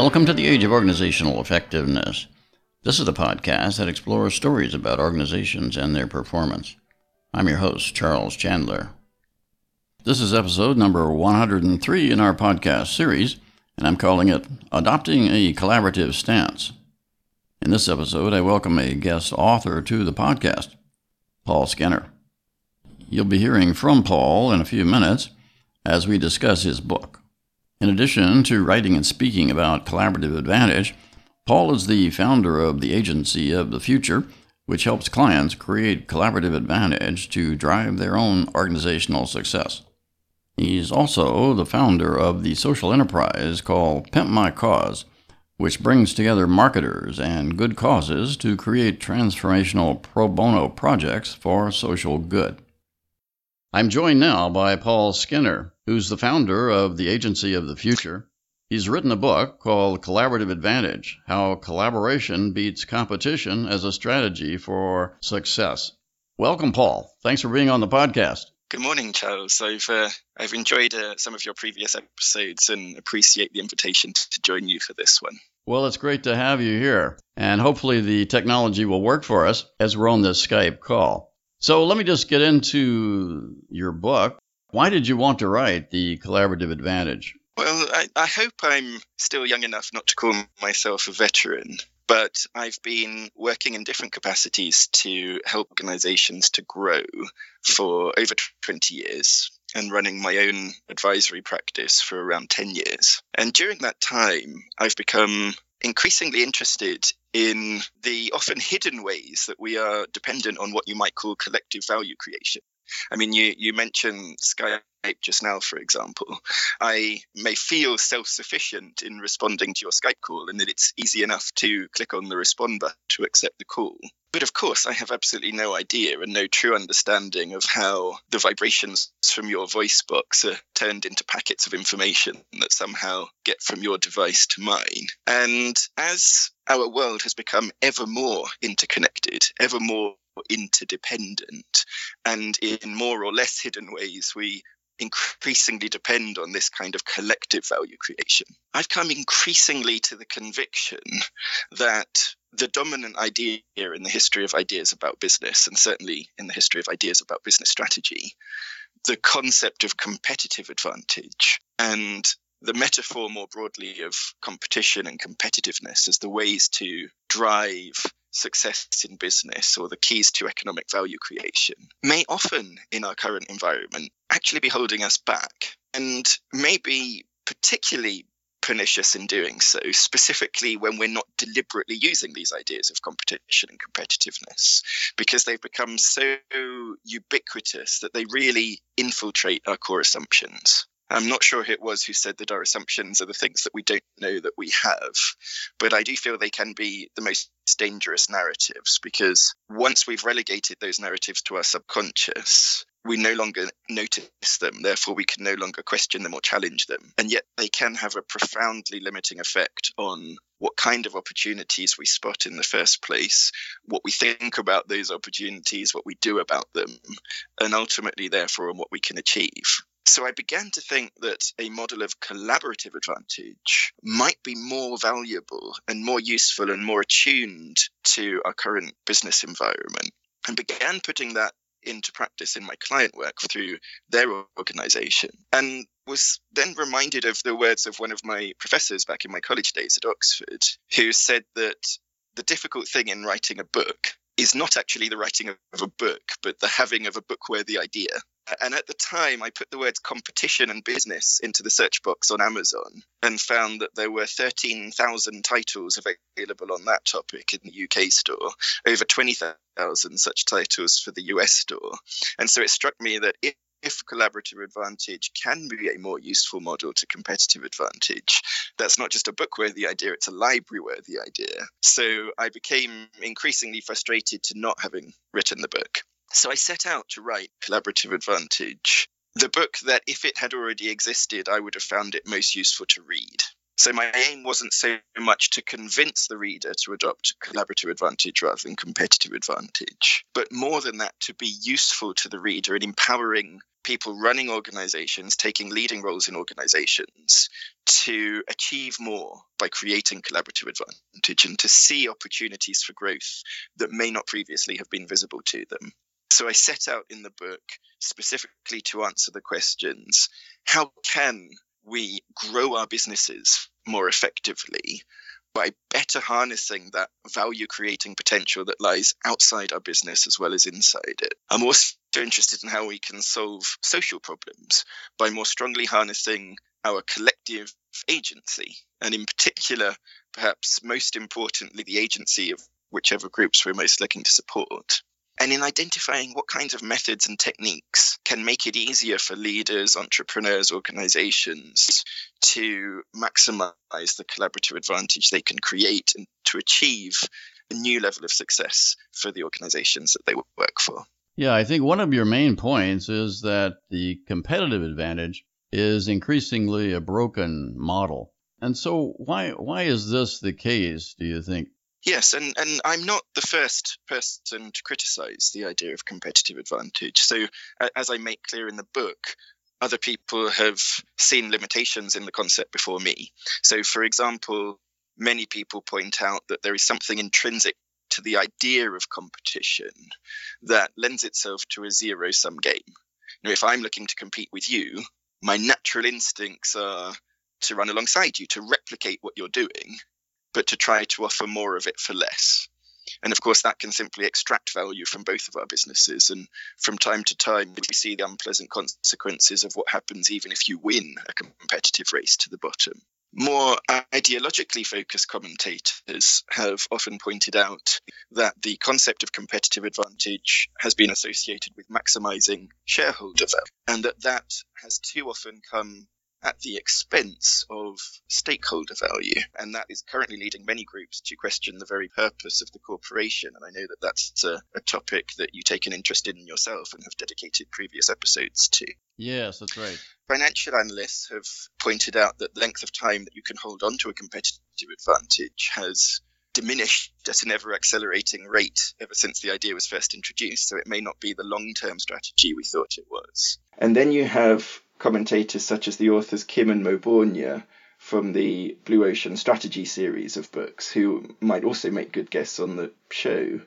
Welcome to the Age of Organizational Effectiveness. This is the podcast that explores stories about organizations and their performance. I'm your host, Charles Chandler. This is episode number 103 in our podcast series, and I'm calling it Adopting a Collaborative Stance. In this episode, I welcome a guest author to the podcast, Paul Skinner. You'll be hearing from Paul in a few minutes as we discuss his book. In addition to writing and speaking about collaborative advantage, Paul is the founder of the Agency of the Future, which helps clients create collaborative advantage to drive their own organizational success. He's also the founder of the social enterprise called Pimp My Cause, which brings together marketers and good causes to create transformational pro bono projects for social good. I'm joined now by Paul Skinner, who's the founder of the Agency of the Future. He's written a book called Collaborative Advantage How Collaboration Beats Competition as a Strategy for Success. Welcome, Paul. Thanks for being on the podcast. Good morning, Charles. I've uh, I've enjoyed uh, some of your previous episodes and appreciate the invitation to, to join you for this one. Well, it's great to have you here, and hopefully the technology will work for us as we're on this Skype call. So let me just get into your book. Why did you want to write The Collaborative Advantage? Well, I, I hope I'm still young enough not to call myself a veteran, but I've been working in different capacities to help organizations to grow for over 20 years and running my own advisory practice for around 10 years. And during that time, I've become increasingly interested in the often hidden ways that we are dependent on what you might call collective value creation. I mean, you, you mentioned Skype just now, for example. I may feel self sufficient in responding to your Skype call and that it's easy enough to click on the respond button to accept the call. But of course, I have absolutely no idea and no true understanding of how the vibrations from your voice box are turned into packets of information that somehow get from your device to mine. And as our world has become ever more interconnected, ever more interdependent, and in more or less hidden ways, we increasingly depend on this kind of collective value creation. I've come increasingly to the conviction that the dominant idea in the history of ideas about business, and certainly in the history of ideas about business strategy, the concept of competitive advantage and the metaphor more broadly of competition and competitiveness as the ways to drive success in business or the keys to economic value creation may often in our current environment actually be holding us back and may be particularly pernicious in doing so, specifically when we're not deliberately using these ideas of competition and competitiveness, because they've become so ubiquitous that they really infiltrate our core assumptions. I'm not sure who it was who said that our assumptions are the things that we don't know that we have, but I do feel they can be the most dangerous narratives because once we've relegated those narratives to our subconscious, we no longer notice them, therefore, we can no longer question them or challenge them. And yet, they can have a profoundly limiting effect on what kind of opportunities we spot in the first place, what we think about those opportunities, what we do about them, and ultimately, therefore, on what we can achieve. So I began to think that a model of collaborative advantage might be more valuable and more useful and more attuned to our current business environment and began putting that into practice in my client work through their organization and was then reminded of the words of one of my professors back in my college days at Oxford who said that the difficult thing in writing a book is not actually the writing of a book, but the having of a book worthy idea. And at the time, I put the words competition and business into the search box on Amazon and found that there were 13,000 titles available on that topic in the UK store, over 20,000 such titles for the US store. And so it struck me that if if collaborative advantage can be a more useful model to competitive advantage, that's not just a book worthy idea, it's a library worthy idea. So I became increasingly frustrated to not having written the book. So I set out to write Collaborative Advantage, the book that, if it had already existed, I would have found it most useful to read. So my aim wasn't so much to convince the reader to adopt collaborative advantage rather than competitive advantage, but more than that, to be useful to the reader in empowering people running organizations, taking leading roles in organizations to achieve more by creating collaborative advantage and to see opportunities for growth that may not previously have been visible to them. So I set out in the book specifically to answer the questions how can we grow our businesses more effectively by better harnessing that value creating potential that lies outside our business as well as inside it. I'm also interested in how we can solve social problems by more strongly harnessing our collective agency, and in particular, perhaps most importantly, the agency of whichever groups we're most looking to support and in identifying what kinds of methods and techniques can make it easier for leaders, entrepreneurs, organizations to maximize the collaborative advantage they can create and to achieve a new level of success for the organizations that they work for. Yeah, I think one of your main points is that the competitive advantage is increasingly a broken model. And so why why is this the case, do you think? Yes, and, and I'm not the first person to criticize the idea of competitive advantage. So, as I make clear in the book, other people have seen limitations in the concept before me. So, for example, many people point out that there is something intrinsic to the idea of competition that lends itself to a zero sum game. Now, if I'm looking to compete with you, my natural instincts are to run alongside you, to replicate what you're doing, but to try to offer more of it for less. And of course, that can simply extract value from both of our businesses. And from time to time, we see the unpleasant consequences of what happens even if you win a competitive race to the bottom. More ideologically focused commentators have often pointed out that the concept of competitive advantage has been associated with maximizing shareholder value, and that that has too often come at the expense of stakeholder value. And that is currently leading many groups to question the very purpose of the corporation. And I know that that's a, a, topic that you take an interest in yourself and have dedicated previous episodes to. Yes, that's right. Financial analysts have pointed out that the length of time that you can hold on to a competitive advantage has diminished at an ever accelerating rate ever since the idea was first introduced. So it may not be the long term strategy we thought it was. And then you have commentators such as the authors Kim and Mauborgne from the Blue Ocean Strategy series of books, who might also make good guests on the show,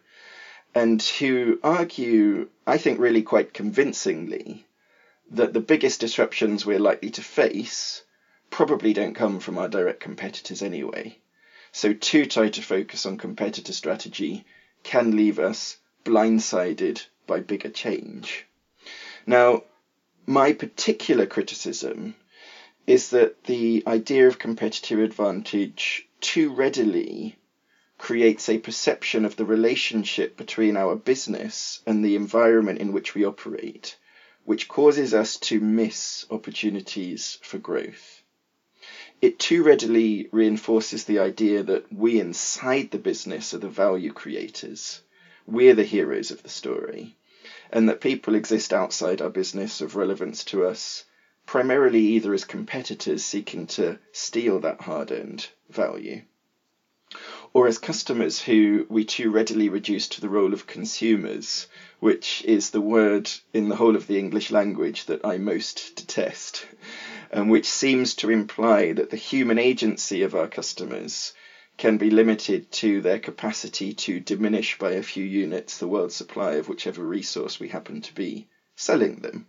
and who argue, I think, really quite convincingly, that the biggest disruptions we're likely to face probably don't come from our direct competitors anyway. So, too tight a focus on competitor strategy can leave us blindsided by bigger change. Now, my particular criticism is that the idea of competitive advantage too readily creates a perception of the relationship between our business and the environment in which we operate, which causes us to miss opportunities for growth. It too readily reinforces the idea that we inside the business are the value creators. We're the heroes of the story and that people exist outside our business of relevance to us, primarily either as competitors seeking to steal that hard earned value, or as customers who we too readily reduce to the role of consumers, which is the word in the whole of the English language that I most detest, and which seems to imply that the human agency of our customers can be limited to their capacity to diminish by a few units the world supply of whichever resource we happen to be selling them.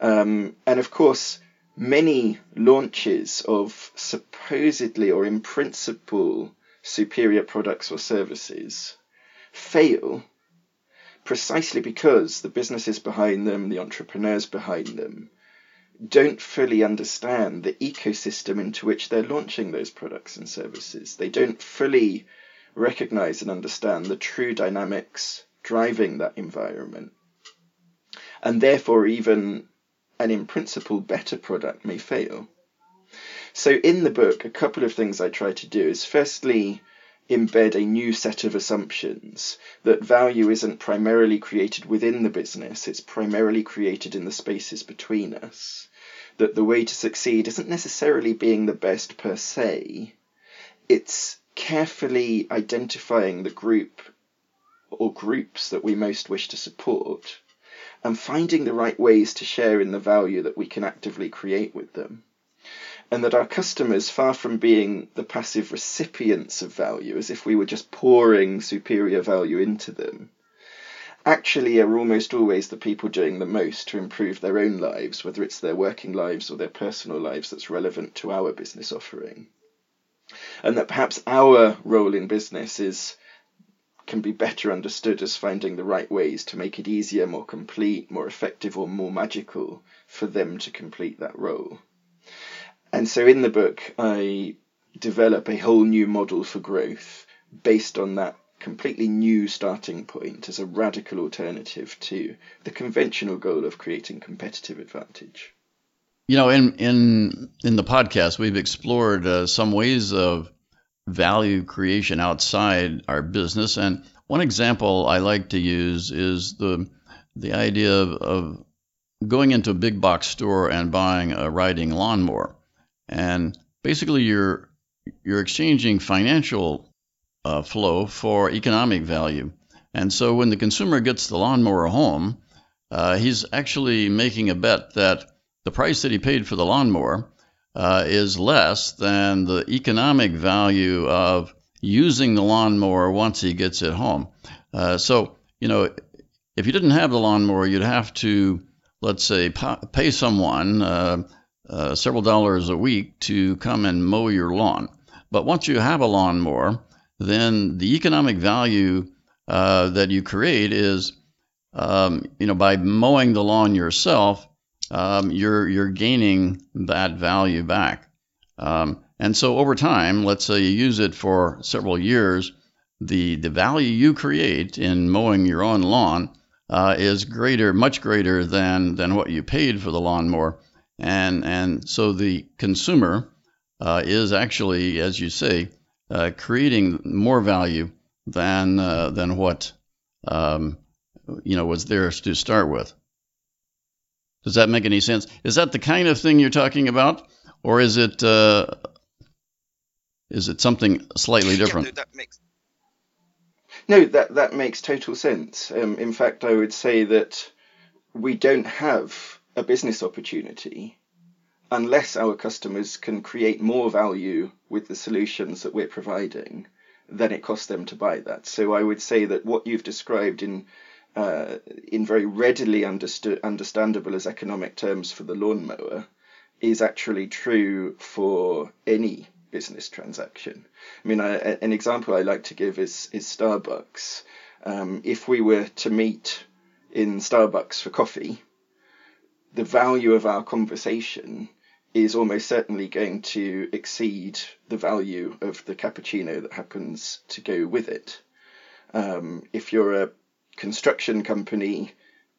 Um, and of course, many launches of supposedly or in principle superior products or services fail precisely because the businesses behind them, the entrepreneurs behind them, don't fully understand the ecosystem into which they're launching those products and services. They don't fully recognize and understand the true dynamics driving that environment. And therefore, even an in principle better product may fail. So, in the book, a couple of things I try to do is firstly, embed a new set of assumptions that value isn't primarily created within the business, it's primarily created in the spaces between us. that the way to succeed isn't necessarily being the best per se, it's carefully identifying the group or groups that we most wish to support and finding the right ways to share in the value that we can actively create with them. And that our customers, far from being the passive recipients of value, as if we were just pouring superior value into them, actually are almost always the people doing the most to improve their own lives, whether it's their working lives or their personal lives that's relevant to our business offering. And that perhaps our role in business is can be better understood as finding the right ways to make it easier, more complete, more effective, or more magical for them to complete that role. And so in the book, I develop a whole new model for growth based on that completely new starting point as a radical alternative to the conventional goal of creating competitive advantage. You know, in in in the podcast, we've explored uh, some ways of value creation outside our business, and one example I like to use is the the idea of, of going into a big box store and buying a riding lawnmower, and basically you're you're exchanging financial uh, flow for economic value. And so when the consumer gets the lawnmower home, uh, he's actually making a bet that the price that he paid for the lawnmower uh, is less than the economic value of using the lawnmower once he gets it home. Uh, so, you know, if you didn't have the lawnmower, you'd have to, let's say, pay someone uh, several dollars a week to come and mow your lawn. But once you have a lawnmower, then the economic value uh, that you create is, um, you know, by mowing the lawn yourself, um, you're you're gaining that value back. Um, and so over time, let's say you use it for several years, the the value you create in mowing your own lawn uh, is greater, much greater than than what you paid for the lawnmower. And and so the consumer uh, is actually, as you say, uh, creating more value than uh, than what um, you know was there to start with. Does that make any sense? Is that the kind of thing you're talking about, or is it uh, is it something slightly different? Yeah, no, that makes no, that that makes total sense. Um, in fact, I would say that we don't have a business opportunity unless our customers can create more value with the solutions that we're providing than it costs them to buy that. So I would say that what you've described in uh, in very readily understood understandable as economic terms for the lawnmower is actually true for any business transaction. I mean, I, an example I like to give is is Starbucks. Um, if we were to meet in Starbucks for coffee, the value of our conversation is almost certainly going to exceed the value of the cappuccino that happens to go with it. Um, if you're a construction company,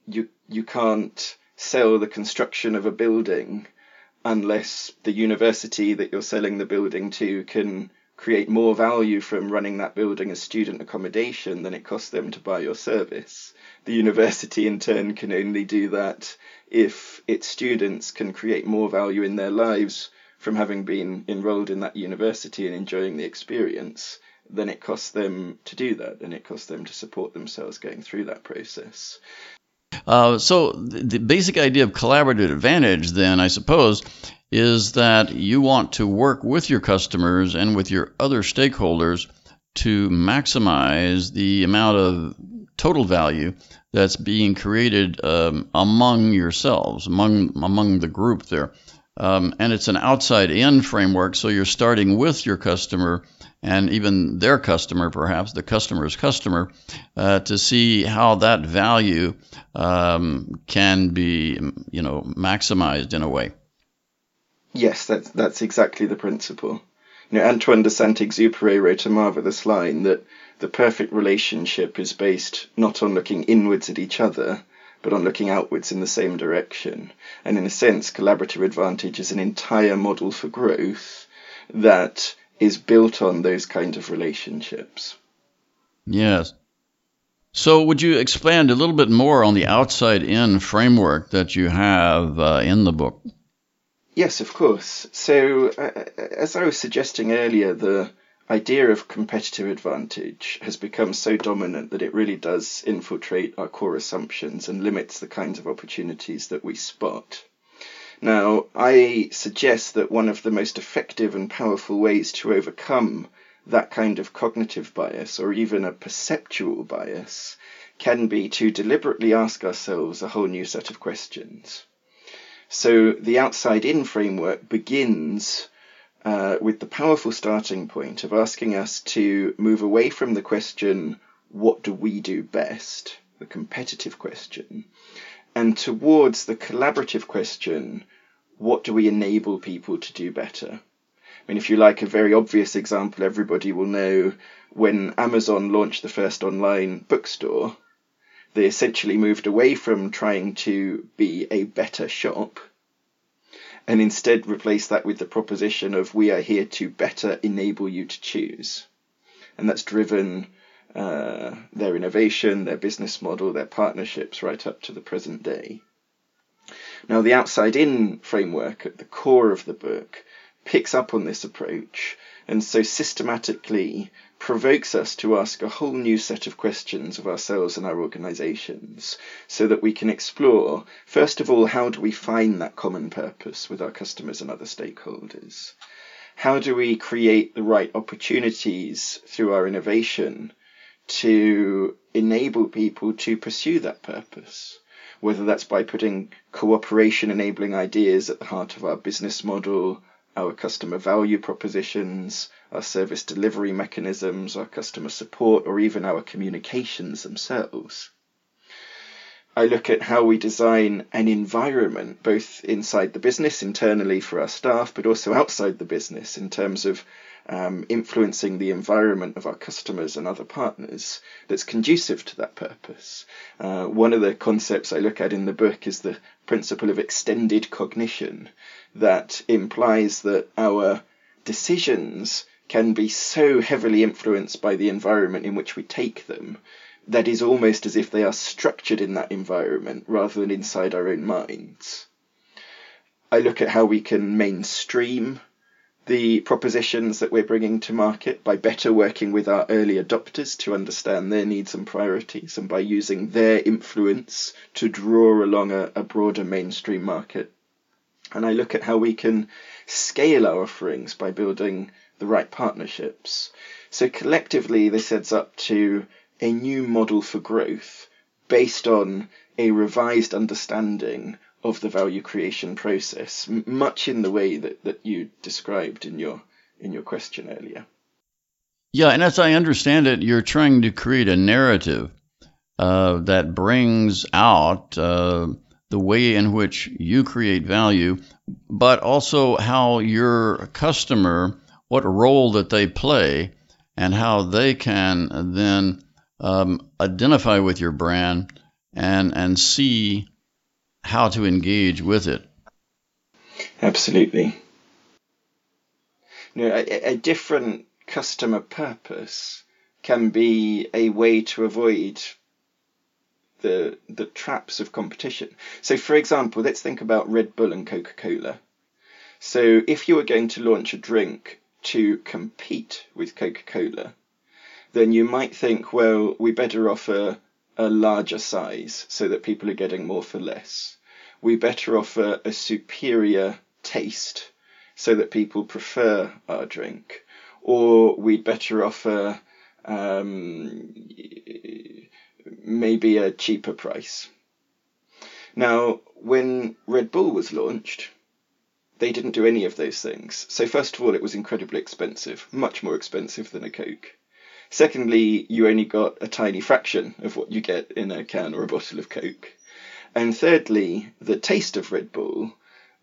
you you can't sell the construction of a building unless the university that you're selling the building to can create more value from running that building as student accommodation than it costs them to buy your service. The university in turn can only do that if its students can create more value in their lives from having been enrolled in that university and enjoying the experience than it costs them to do that, and it costs them to support themselves going through that process. Uh, so the basic idea of collaborative advantage, then, I suppose, is that you want to work with your customers and with your other stakeholders to maximize the amount of total value that's being created um, among yourselves, among among the group there. Um, and it's an outside in framework, so you're starting with your customer and even their customer, perhaps the customer's customer, uh, to see how that value um, can be, you know, maximized in a way. Yes, that's that's exactly the principle. You know, Antoine de Saint-Exupéry wrote a marvelous line that the perfect relationship is based not on looking inwards at each other, but on looking outwards in the same direction. And in a sense, collaborative advantage is an entire model for growth that is built on those kind of relationships. Yes. So, would you expand a little bit more on the outside in framework that you have uh, in the book? Yes, of course. So, uh, as I was suggesting earlier, the idea of competitive advantage has become so dominant that it really does infiltrate our core assumptions and limits the kinds of opportunities that we spot. Now, I suggest that one of the most effective and powerful ways to overcome that kind of cognitive bias or even a perceptual bias can be to deliberately ask ourselves a whole new set of questions. So the outside in framework begins uh, with the powerful starting point of asking us to move away from the question, what do we do best? The competitive question, and towards the collaborative question, what do we enable people to do better? I mean, if you like a very obvious example, everybody will know when Amazon launched the first online bookstore, they essentially moved away from trying to be a better shop and instead replaced that with the proposition of we are here to better enable you to choose. And that's driven uh, their innovation, their business model, their partnerships right up to the present day. Now, the outside in framework at the core of the book picks up on this approach and so systematically provokes us to ask a whole new set of questions of ourselves and our organizations so that we can explore, first of all, how do we find that common purpose with our customers and other stakeholders? How do we create the right opportunities through our innovation to enable people to pursue that purpose? Whether that's by putting cooperation enabling ideas at the heart of our business model, our customer value propositions, our service delivery mechanisms, our customer support, or even our communications themselves. I look at how we design an environment, both inside the business, internally for our staff, but also outside the business in terms of um, influencing the environment of our customers and other partners that's conducive to that purpose. Uh, one of the concepts I look at in the book is the principle of extended cognition that implies that our decisions can be so heavily influenced by the environment in which we take them that is almost as if they are structured in that environment rather than inside our own minds. I look at how we can mainstream the propositions that we're bringing to market by better working with our early adopters to understand their needs and priorities and by using their influence to draw along a, a broader mainstream market. And I look at how we can scale our offerings by building the right partnerships. So collectively, this adds up to a new model for growth based on a revised understanding of the value creation process, much in the way that, that you described in your in your question earlier. Yeah, and as I understand it, you're trying to create a narrative uh, that brings out uh, the way in which you create value, but also how your customer, what role that they play, and how they can then um, identify with your brand and and see how to engage with it. Absolutely. You know, a, a different customer purpose can be a way to avoid the the traps of competition. So, for example, let's think about Red Bull and Coca Cola. So, if you were going to launch a drink to compete with Coca Cola, then you might think, well, we better offer a larger size so that people are getting more for less we better offer a superior taste so that people prefer our drink, or we'd better offer um, maybe a cheaper price. Now, when Red Bull was launched, they didn't do any of those things. So, first of all, it was incredibly expensive, much more expensive than a Coke. Secondly, you only got a tiny fraction of what you get in a can or a bottle of Coke. And thirdly, the taste of Red Bull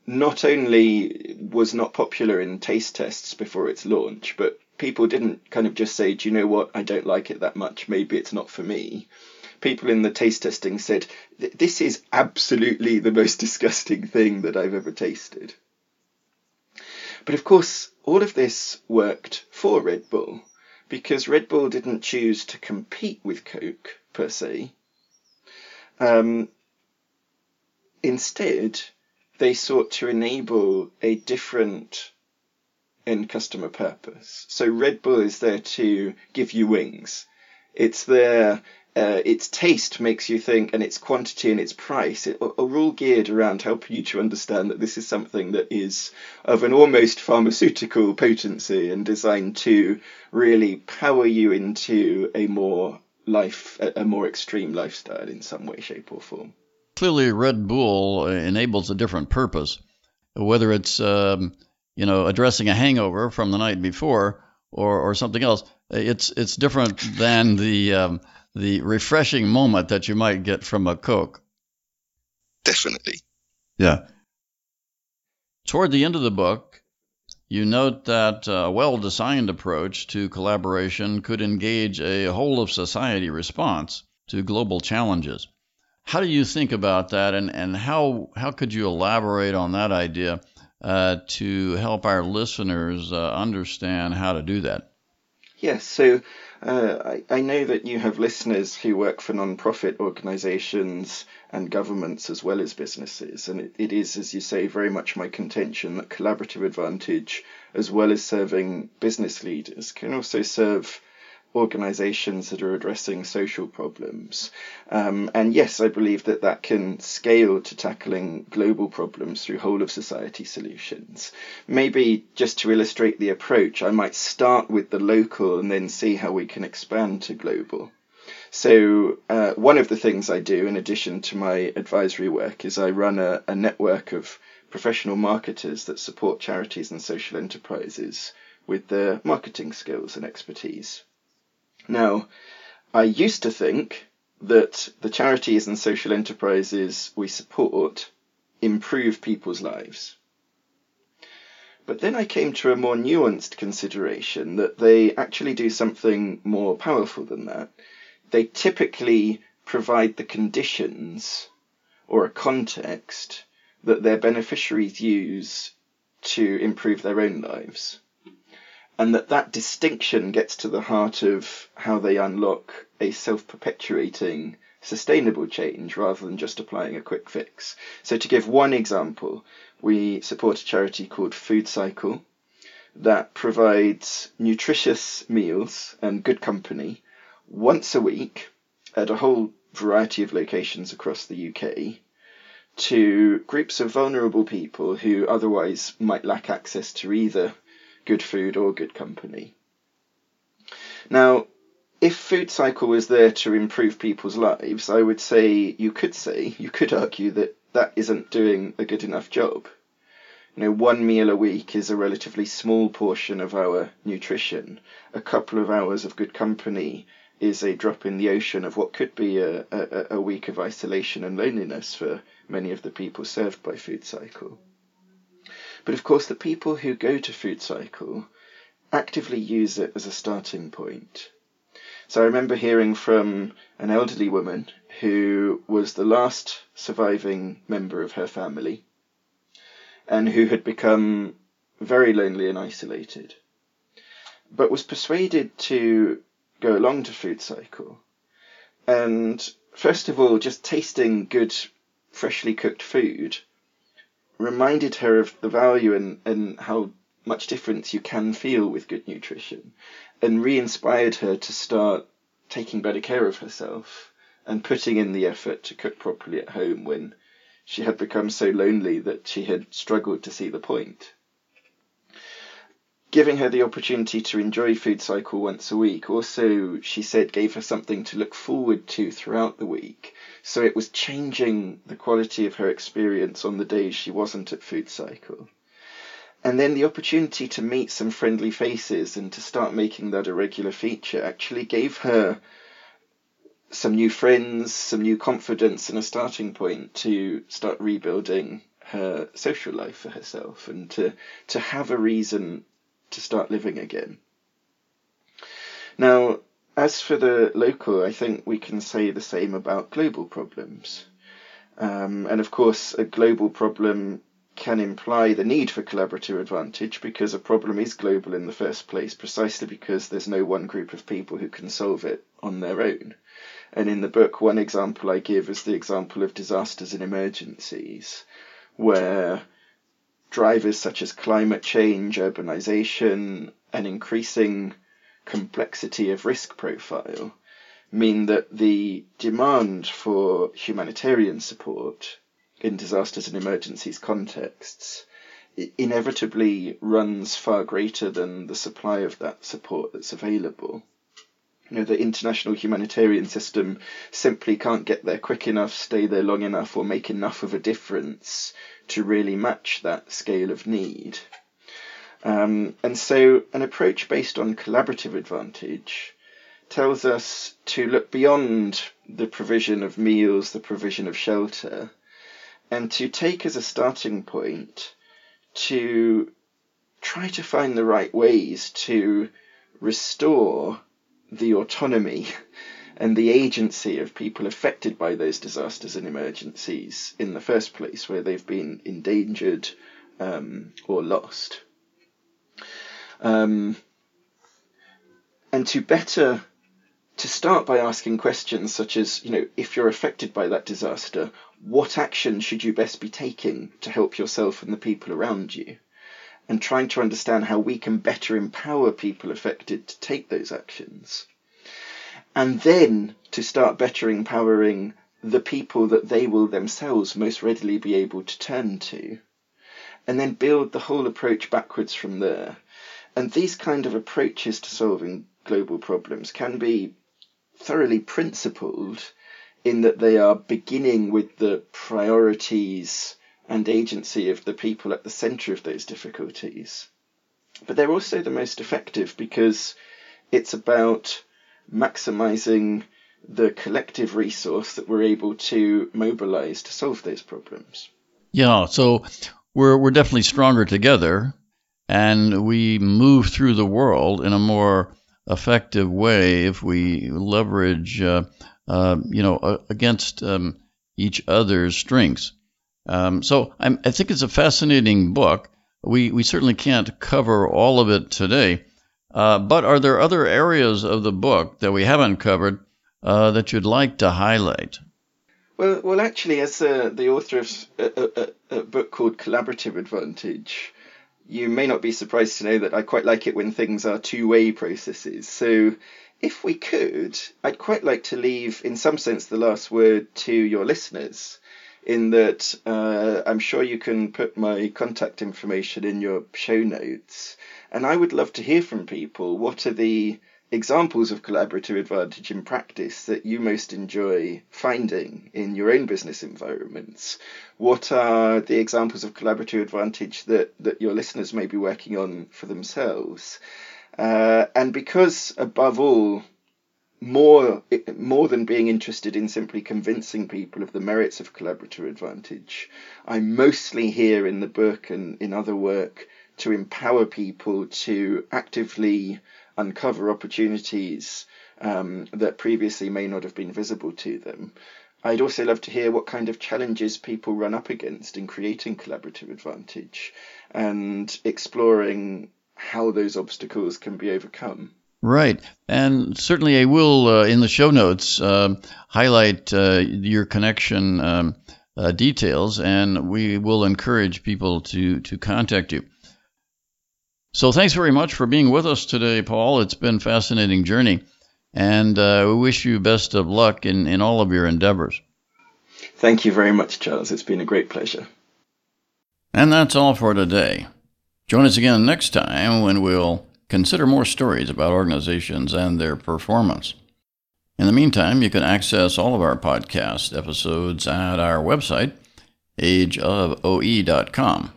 not only was not popular in taste tests before its launch, but people didn't kind of just say, do you know what, I don't like it that much, maybe it's not for me. People in the taste testing said, this is absolutely the most disgusting thing that I've ever tasted. But of course, all of this worked for Red Bull because Red Bull didn't choose to compete with Coke per se. Um, Instead, they sought to enable a different end customer purpose. So Red Bull is there to give you wings. It's there uh, its taste makes you think, and its quantity and its price are, are all geared around helping you to understand that this is something that is of an almost pharmaceutical potency and designed to really power you into a more life, a more extreme lifestyle in some way, shape, or form. Clearly, Red Bull enables a different purpose, whether it's um, you know addressing a hangover from the night before or or something else. It's it's different than the um, the refreshing moment that you might get from a Coke. Definitely. Yeah. Toward the end of the book, you note that a well designed approach to collaboration could engage a whole of society response to global challenges. How do you think about that, and, and how, how could you elaborate on that idea uh, to help our listeners uh, understand how to do that? Yes, so uh, I, I, know that you have listeners who work for non-profit organisations and governments as well as businesses, and it, it is, as you say, very much my contention that collaborative advantage, as well as serving business leaders, can also serve organizations that are addressing social problems. Um, and yes, I believe that that can scale to tackling global problems through whole of society solutions. Maybe just to illustrate the approach, I might start with the local and then see how we can expand to global. So, uh, one of the things I do, in addition to my advisory work, is I run a, a network of professional marketers that support charities and social enterprises with their marketing skills and expertise. Now, I used to think that the charities and social enterprises we support improve people's lives. But then I came to a more nuanced consideration that they actually do something more powerful than that. They typically provide the conditions or a context that their beneficiaries use to improve their own lives and that that distinction gets to the heart of how they unlock a self-perpetuating sustainable change rather than just applying a quick fix. So to give one example, we support a charity called Food Cycle that provides nutritious meals and good company once a week at a whole variety of locations across the UK to groups of vulnerable people who otherwise might lack access to either good food or good company. Now, if Food Cycle was there to improve people's lives, I would say you could say, you could argue that that isn't doing a good enough job. You know, one meal a week is a relatively small portion of our nutrition. A couple of hours of good company is a drop in the ocean of what could be a, a, a week of isolation and loneliness for many of the people served by Food Cycle. But of course, the people who go to Food Cycle actively use it as a starting point. So I remember hearing from an elderly woman who was the last surviving member of her family and who had become very lonely and isolated, but was persuaded to go along to Food Cycle. And first of all, just tasting good, freshly cooked food reminded her of the value and, and how much difference you can feel with good nutrition and re-inspired her to start taking better care of herself and putting in the effort to cook properly at home when she had become so lonely that she had struggled to see the point. Giving her the opportunity to enjoy Food Cycle once a week also, she said, gave her something to look forward to throughout the week so it was changing the quality of her experience on the days she wasn't at Food Cycle. And then the opportunity to meet some friendly faces and to start making that a regular feature actually gave her some new friends, some new confidence, and a starting point to start rebuilding her social life for herself and to, to have a reason to start living again. Now, as for the local, I think we can say the same about global problems. Um, and of course, a global problem can imply the need for collaborative advantage because a problem is global in the first place, precisely because there's no one group of people who can solve it on their own. And in the book, one example I give is the example of disasters and emergencies, where drivers such as climate change, urbanization, and increasing complexity of risk profile mean that the demand for humanitarian support in disasters and emergencies contexts inevitably runs far greater than the supply of that support that's available. You know, the international humanitarian system simply can't get there quick enough, stay there long enough, or make enough of a difference to really match that scale of need. Um, and so, an approach based on collaborative advantage tells us to look beyond the provision of meals, the provision of shelter, and to take as a starting point to try to find the right ways to restore the autonomy and the agency of people affected by those disasters and emergencies in the first place, where they've been endangered um, or lost. Um, and to better to start by asking questions such as, you know, if you're affected by that disaster, what action should you best be taking to help yourself and the people around you? And trying to understand how we can better empower people affected to take those actions. And then to start better empowering the people that they will themselves most readily be able to turn to. And then build the whole approach backwards from there. And these kind of approaches to solving global problems can be thoroughly principled in that they are beginning with the priorities and agency of the people at the center of those difficulties. But they're also the most effective because it's about maximizing the collective resource that we're able to mobilize to solve those problems. Yeah, so we're we're definitely stronger together and we move through the world in a more effective way if we leverage uh, uh, you know, uh, against um, each other's strengths. Um, so I'm, i think it's a fascinating book. We we certainly can't cover all of it today, uh, but are there other areas of the book that we haven't covered uh, that you'd like to highlight? Well, well, actually, as uh, the author of a, a, a, book called Collaborative Advantage, you may not be surprised to know that I quite like it when things are two-way processes. So if we could, I'd quite like to leave, in some sense, the last word to your listeners. In that, uh, I'm sure you can put my contact information in your show notes. And I would love to hear from people. What are the examples of collaborative advantage in practice that you most enjoy finding in your own business environments? What are the examples of collaborative advantage that, that your listeners may be working on for themselves? Uh, and because, above all, more more than being interested in simply convincing people of the merits of collaborative advantage, I'm mostly here in the book and in other work to empower people to actively uncover opportunities um, that previously may not have been visible to them. I'd also love to hear what kind of challenges people run up against in creating collaborative advantage and exploring how those obstacles can be overcome. Right. And certainly I will, uh, in the show notes, uh, highlight uh, your connection um, uh, details, and we will encourage people to, to contact you. So thanks very much for being with us today, Paul. It's been a fascinating journey, and uh, we wish you best of luck in, in all of your endeavors. Thank you very much, Charles. It's been a great pleasure. And that's all for today. Join us again next time when we'll consider more stories about organizations and their performance. In the meantime, you can access all of our podcast episodes at our website, ageofoe.com.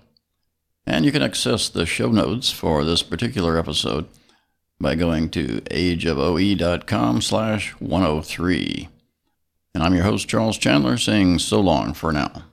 And you can access the show notes for this particular episode by going to ageofoe.com slash 103. And I'm your host, Charles Chandler, saying so long for now.